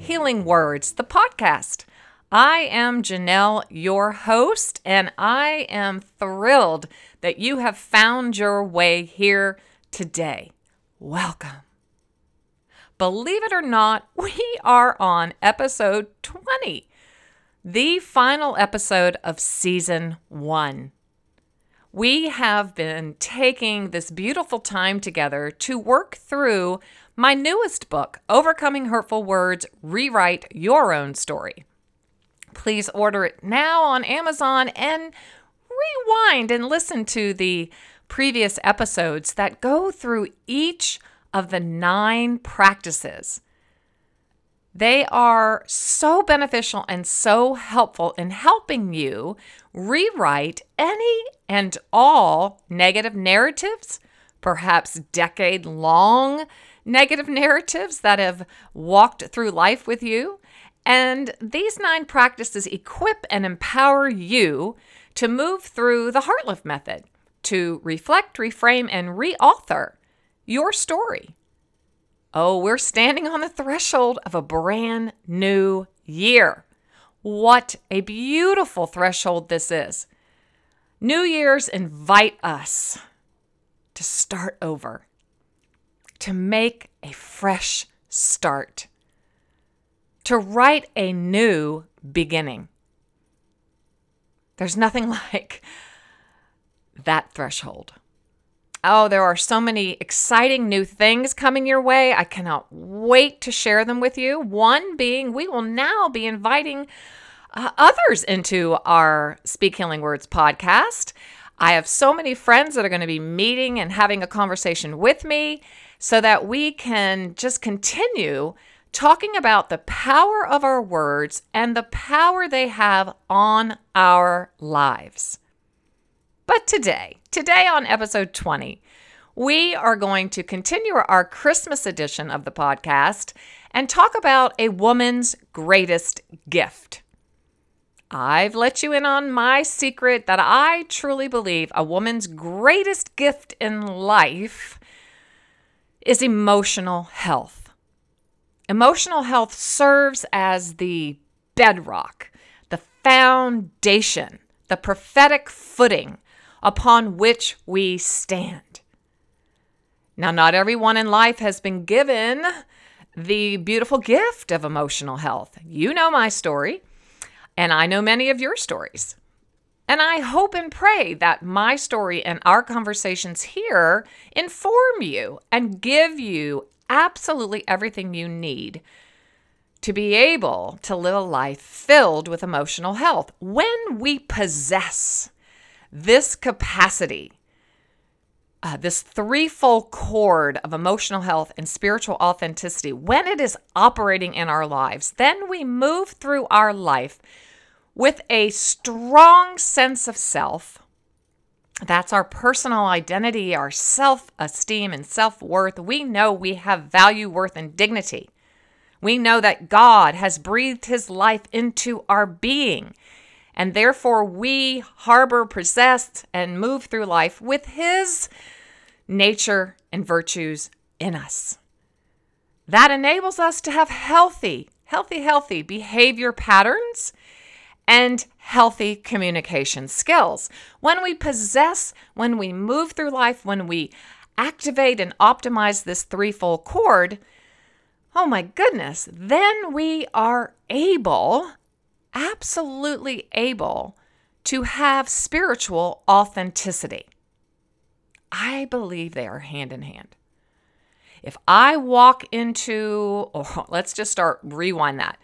Healing Words, the podcast. I am Janelle, your host, and I am thrilled that you have found your way here today. Welcome. Believe it or not, we are on episode 20, the final episode of season one. We have been taking this beautiful time together to work through my newest book, Overcoming Hurtful Words Rewrite Your Own Story. Please order it now on Amazon and rewind and listen to the previous episodes that go through each of the nine practices. They are so beneficial and so helpful in helping you rewrite any and all negative narratives, perhaps decade long negative narratives that have walked through life with you. And these nine practices equip and empower you to move through the Heartlift method to reflect, reframe, and reauthor your story. Oh, we're standing on the threshold of a brand new year. What a beautiful threshold this is. New Year's invite us to start over, to make a fresh start, to write a new beginning. There's nothing like that threshold. Oh, there are so many exciting new things coming your way. I cannot wait to share them with you. One being, we will now be inviting uh, others into our Speak Healing Words podcast. I have so many friends that are going to be meeting and having a conversation with me so that we can just continue talking about the power of our words and the power they have on our lives. But today, today on episode 20, we are going to continue our Christmas edition of the podcast and talk about a woman's greatest gift. I've let you in on my secret that I truly believe a woman's greatest gift in life is emotional health. Emotional health serves as the bedrock, the foundation, the prophetic footing upon which we stand. Now, not everyone in life has been given the beautiful gift of emotional health. You know my story, and I know many of your stories. And I hope and pray that my story and our conversations here inform you and give you absolutely everything you need to be able to live a life filled with emotional health. When we possess this capacity, uh, this threefold cord of emotional health and spiritual authenticity, when it is operating in our lives, then we move through our life with a strong sense of self. That's our personal identity, our self esteem, and self worth. We know we have value, worth, and dignity. We know that God has breathed his life into our being, and therefore we harbor, possess, and move through life with his nature and virtues in us. That enables us to have healthy, healthy, healthy behavior patterns and healthy communication skills. When we possess, when we move through life, when we activate and optimize this threefold cord, oh my goodness, then we are able, absolutely able, to have spiritual authenticity. I believe they are hand in hand. If I walk into, or let's just start, rewind that.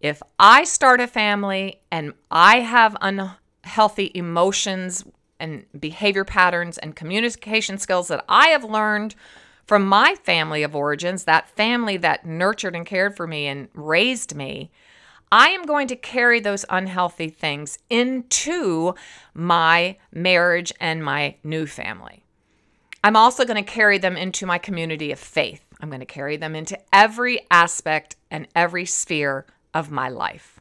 If I start a family and I have unhealthy emotions and behavior patterns and communication skills that I have learned from my family of origins, that family that nurtured and cared for me and raised me, I am going to carry those unhealthy things into my marriage and my new family. I'm also going to carry them into my community of faith. I'm going to carry them into every aspect and every sphere of my life.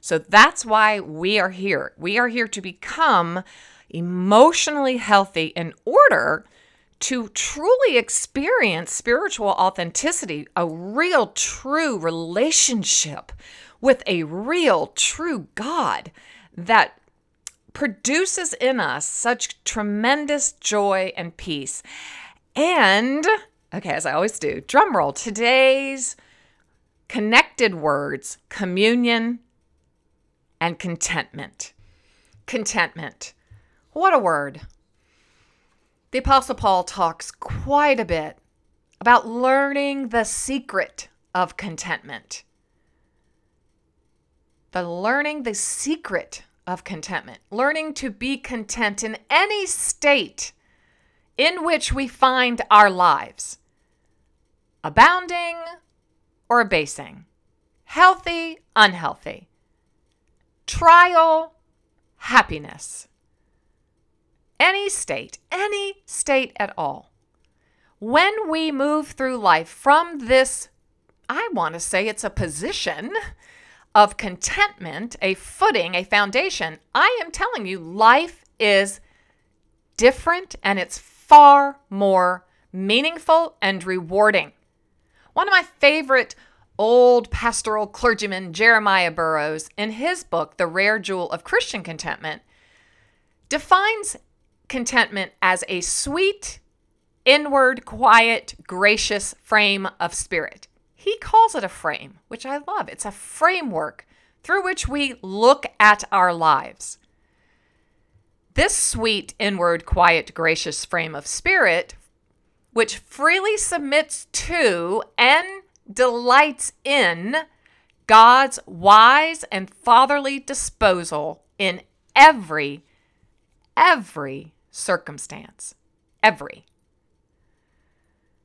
So that's why we are here. We are here to become emotionally healthy in order to truly experience spiritual authenticity, a real, true relationship with a real, true God that produces in us such tremendous joy and peace. And, okay, as I always do, drum roll, today's connected words communion and contentment. Contentment. What a word. The Apostle Paul talks quite a bit about learning the secret of contentment. The learning the secret of contentment, learning to be content in any state in which we find our lives, abounding or abasing, healthy, unhealthy, trial, happiness. Any state, any state at all. When we move through life from this, I want to say it's a position of contentment, a footing, a foundation, I am telling you, life is different and it's far more meaningful and rewarding. One of my favorite old pastoral clergyman, Jeremiah Burroughs, in his book, The Rare Jewel of Christian Contentment, defines contentment as a sweet, inward, quiet, gracious frame of spirit. He calls it a frame, which I love. It's a framework through which we look at our lives. This sweet, inward, quiet, gracious frame of spirit, which freely submits to and delights in God's wise and fatherly disposal in every, every circumstance. Every.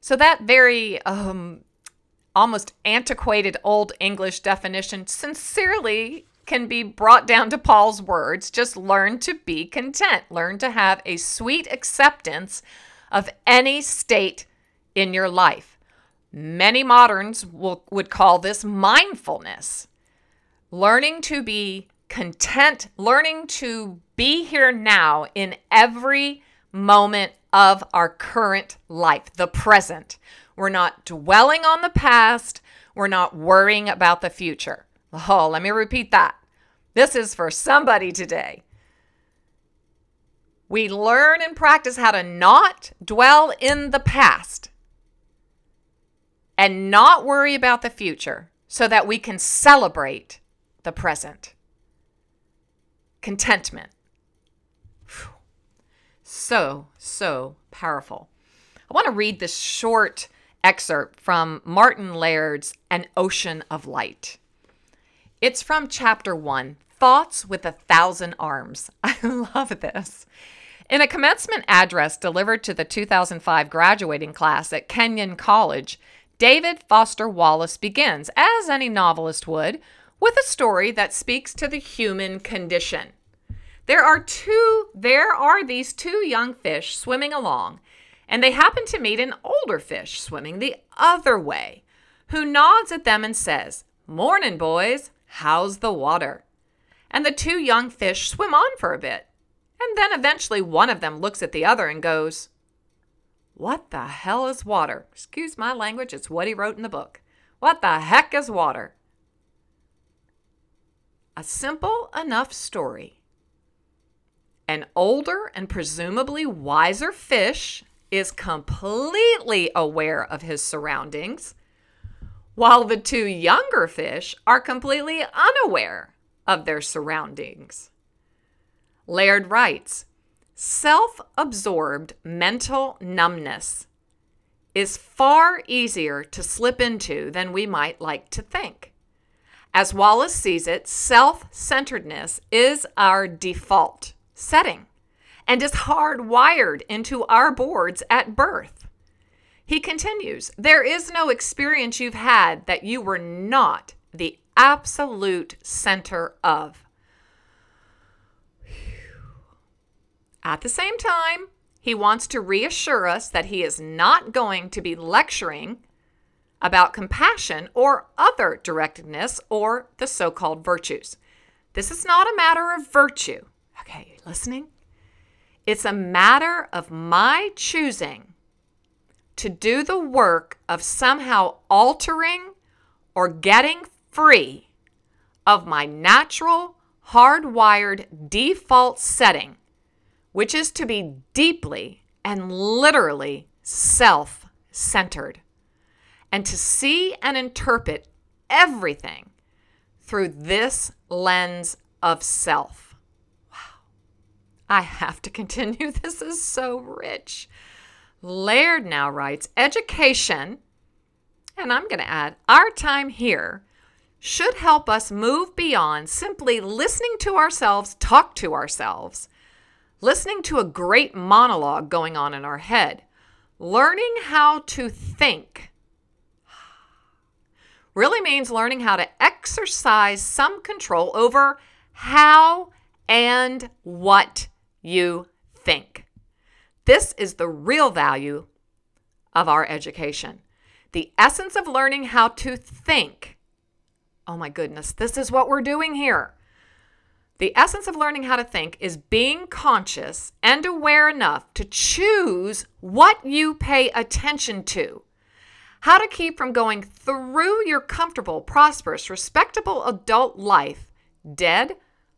So that very um, almost antiquated Old English definition sincerely can be brought down to Paul's words just learn to be content, learn to have a sweet acceptance of any state in your life. Many moderns will, would call this mindfulness. Learning to be content, learning to be here now in every moment of our current life, the present. We're not dwelling on the past. We're not worrying about the future. Oh, let me repeat that. This is for somebody today. We learn and practice how to not dwell in the past and not worry about the future so that we can celebrate the present. Contentment. Whew. So, so powerful. I want to read this short excerpt from Martin Laird's An Ocean of Light. It's from chapter one Thoughts with a Thousand Arms. I love this. In a commencement address delivered to the 2005 graduating class at Kenyon College, David Foster Wallace begins, as any novelist would, with a story that speaks to the human condition. There are two, there are these two young fish swimming along and they happen to meet an older fish swimming the other way, who nods at them and says, Mornin', boys, how's the water? And the two young fish swim on for a bit, and then eventually one of them looks at the other and goes, What the hell is water? Excuse my language, it's what he wrote in the book. What the heck is water? A simple enough story. An older and presumably wiser fish is completely aware of his surroundings, while the two younger fish are completely unaware of their surroundings. Laird writes Self absorbed mental numbness is far easier to slip into than we might like to think. As Wallace sees it, self centeredness is our default setting and is hardwired into our boards at birth. He continues, There is no experience you've had that you were not the absolute center of. At the same time, he wants to reassure us that he is not going to be lecturing about compassion or other directedness or the so called virtues. This is not a matter of virtue. Okay, listening? It's a matter of my choosing to do the work of somehow altering or getting free of my natural, hardwired default setting, which is to be deeply and literally self centered, and to see and interpret everything through this lens of self. Wow. I have to continue. This is so rich. Laird now writes education, and I'm going to add our time here should help us move beyond simply listening to ourselves talk to ourselves, listening to a great monologue going on in our head, learning how to think. Really means learning how to exercise some control over how and what you think. This is the real value of our education. The essence of learning how to think Oh my goodness, this is what we're doing here. The essence of learning how to think is being conscious and aware enough to choose what you pay attention to. How to keep from going through your comfortable, prosperous, respectable adult life dead,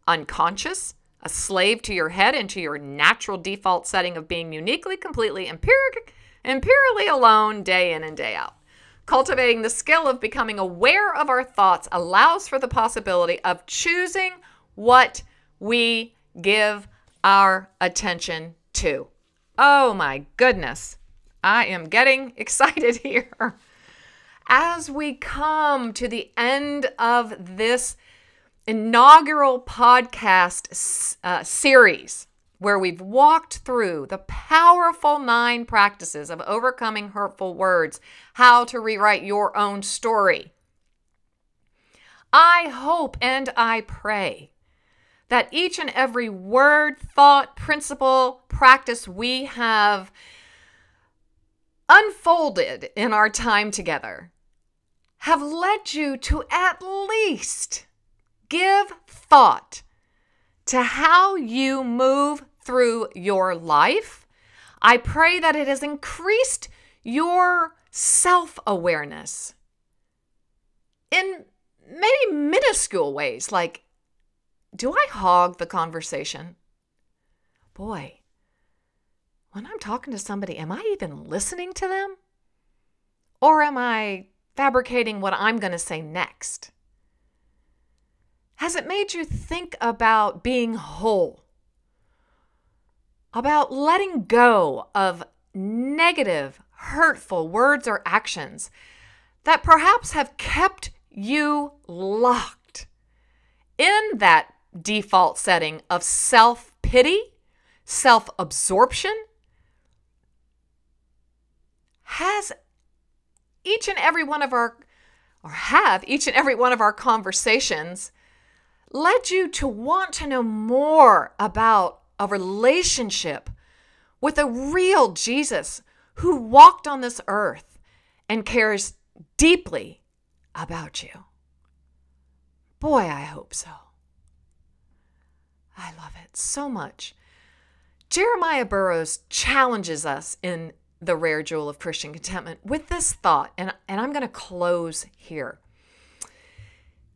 unconscious, a slave to your head and to your natural default setting of being uniquely, completely, empiric, empirically alone day in and day out. Cultivating the skill of becoming aware of our thoughts allows for the possibility of choosing what we give our attention to. Oh my goodness. I am getting excited here. As we come to the end of this inaugural podcast uh, series, where we've walked through the powerful nine practices of overcoming hurtful words, how to rewrite your own story. I hope and I pray that each and every word, thought, principle, practice we have unfolded in our time together have led you to at least give thought to how you move through your life. I pray that it has increased your self awareness in maybe minuscule ways, like, do I hog the conversation? Boy, when I'm talking to somebody, am I even listening to them? Or am I fabricating what I'm going to say next? Has it made you think about being whole? About letting go of negative, hurtful words or actions that perhaps have kept you locked in that default setting of self pity, self absorption? Has each and every one of our, or have each and every one of our conversations led you to want to know more about a relationship with a real Jesus who walked on this earth and cares deeply about you? Boy, I hope so. I love it so much. Jeremiah Burroughs challenges us in The Rare Jewel of Christian Contentment with this thought, and, and I'm going to close here.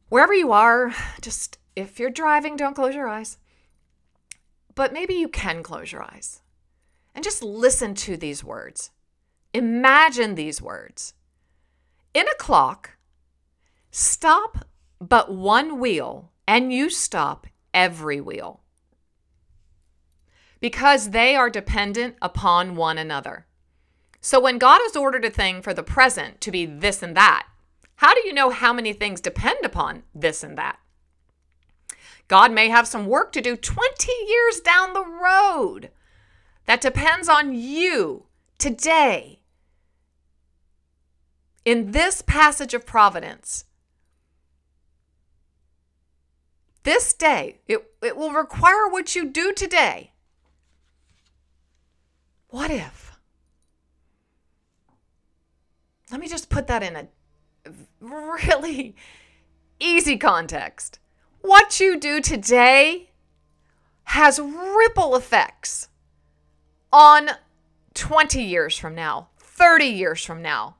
Wherever you are, just if you're driving, don't close your eyes. But maybe you can close your eyes and just listen to these words. Imagine these words. In a clock, stop but one wheel, and you stop every wheel because they are dependent upon one another. So when God has ordered a thing for the present to be this and that, how do you know how many things depend upon this and that? God may have some work to do 20 years down the road that depends on you today in this passage of providence, this day, it, it will require what you do today. What if? Let me just put that in a really easy context. What you do today has ripple effects on 20 years from now, 30 years from now,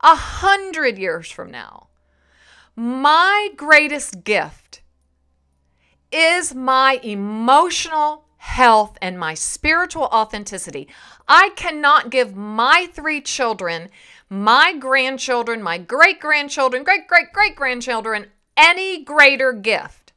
100 years from now. My greatest gift is my emotional health and my spiritual authenticity. I cannot give my three children, my grandchildren, my great grandchildren, great great great grandchildren any greater gift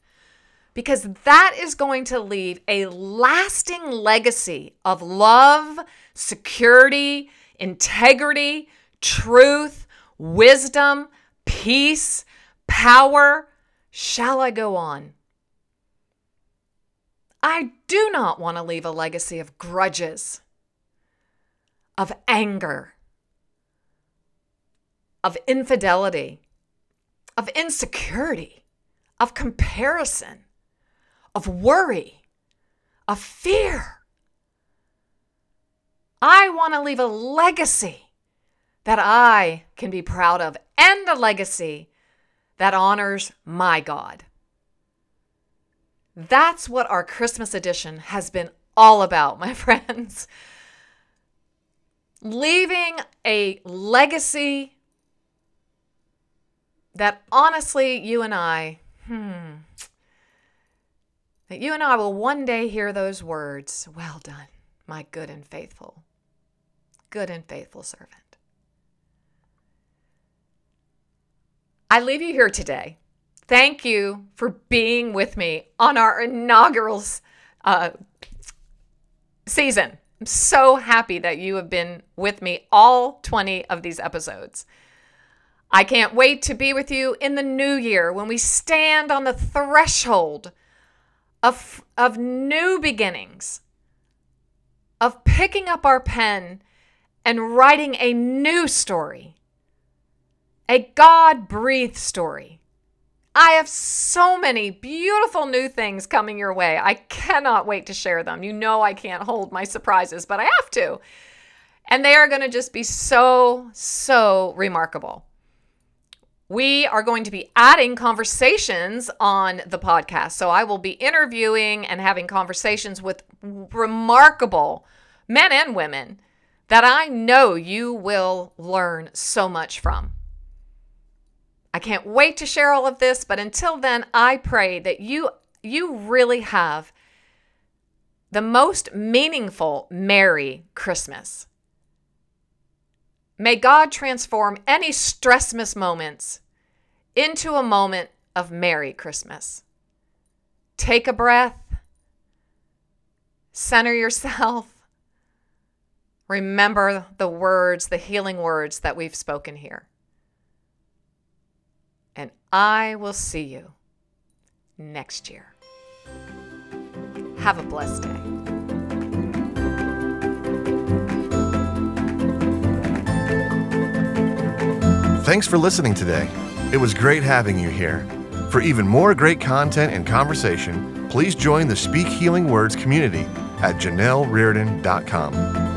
because that is going to leave a lasting legacy of love, security, integrity, truth, wisdom, peace, power. Shall I go on? I do not want to leave a legacy of grudges, of anger, of infidelity, of insecurity, of comparison, of worry, of fear. I want to leave a legacy that I can be proud of and a legacy that honors my God. That's what our Christmas edition has been all about, my friends. Leaving a legacy that honestly, you and I, hmm, that you and I will one day hear those words Well done, my good and faithful, good and faithful servant. I leave you here today Thank you for being with me on our inaugural uh, season. I'm so happy that you have been with me all 20 of these episodes. I can't wait to be with you in the new year when we stand on the threshold of, of new beginnings, of picking up our pen and writing a new story, a God breathed story I have so many beautiful new things coming your way. I cannot wait to share them. You know, I can't hold my surprises, but I have to. And they are going to just be so, so remarkable. We are going to be adding conversations on the podcast. So I will be interviewing and having conversations with remarkable men and women that I know you will learn so much from. I can't wait to share all of this, but until then, I pray that you you really have the most meaningful Merry Christmas. May God transform any stressmas moments into a moment of Merry Christmas. Take a breath, center yourself, remember the words, the healing words that we've spoken here and I will see you next year. Have a blessed day. Thanks for listening today. It was great having you here. For even more great content and conversation, please join the Speak Healing Words community at janellereardon.com.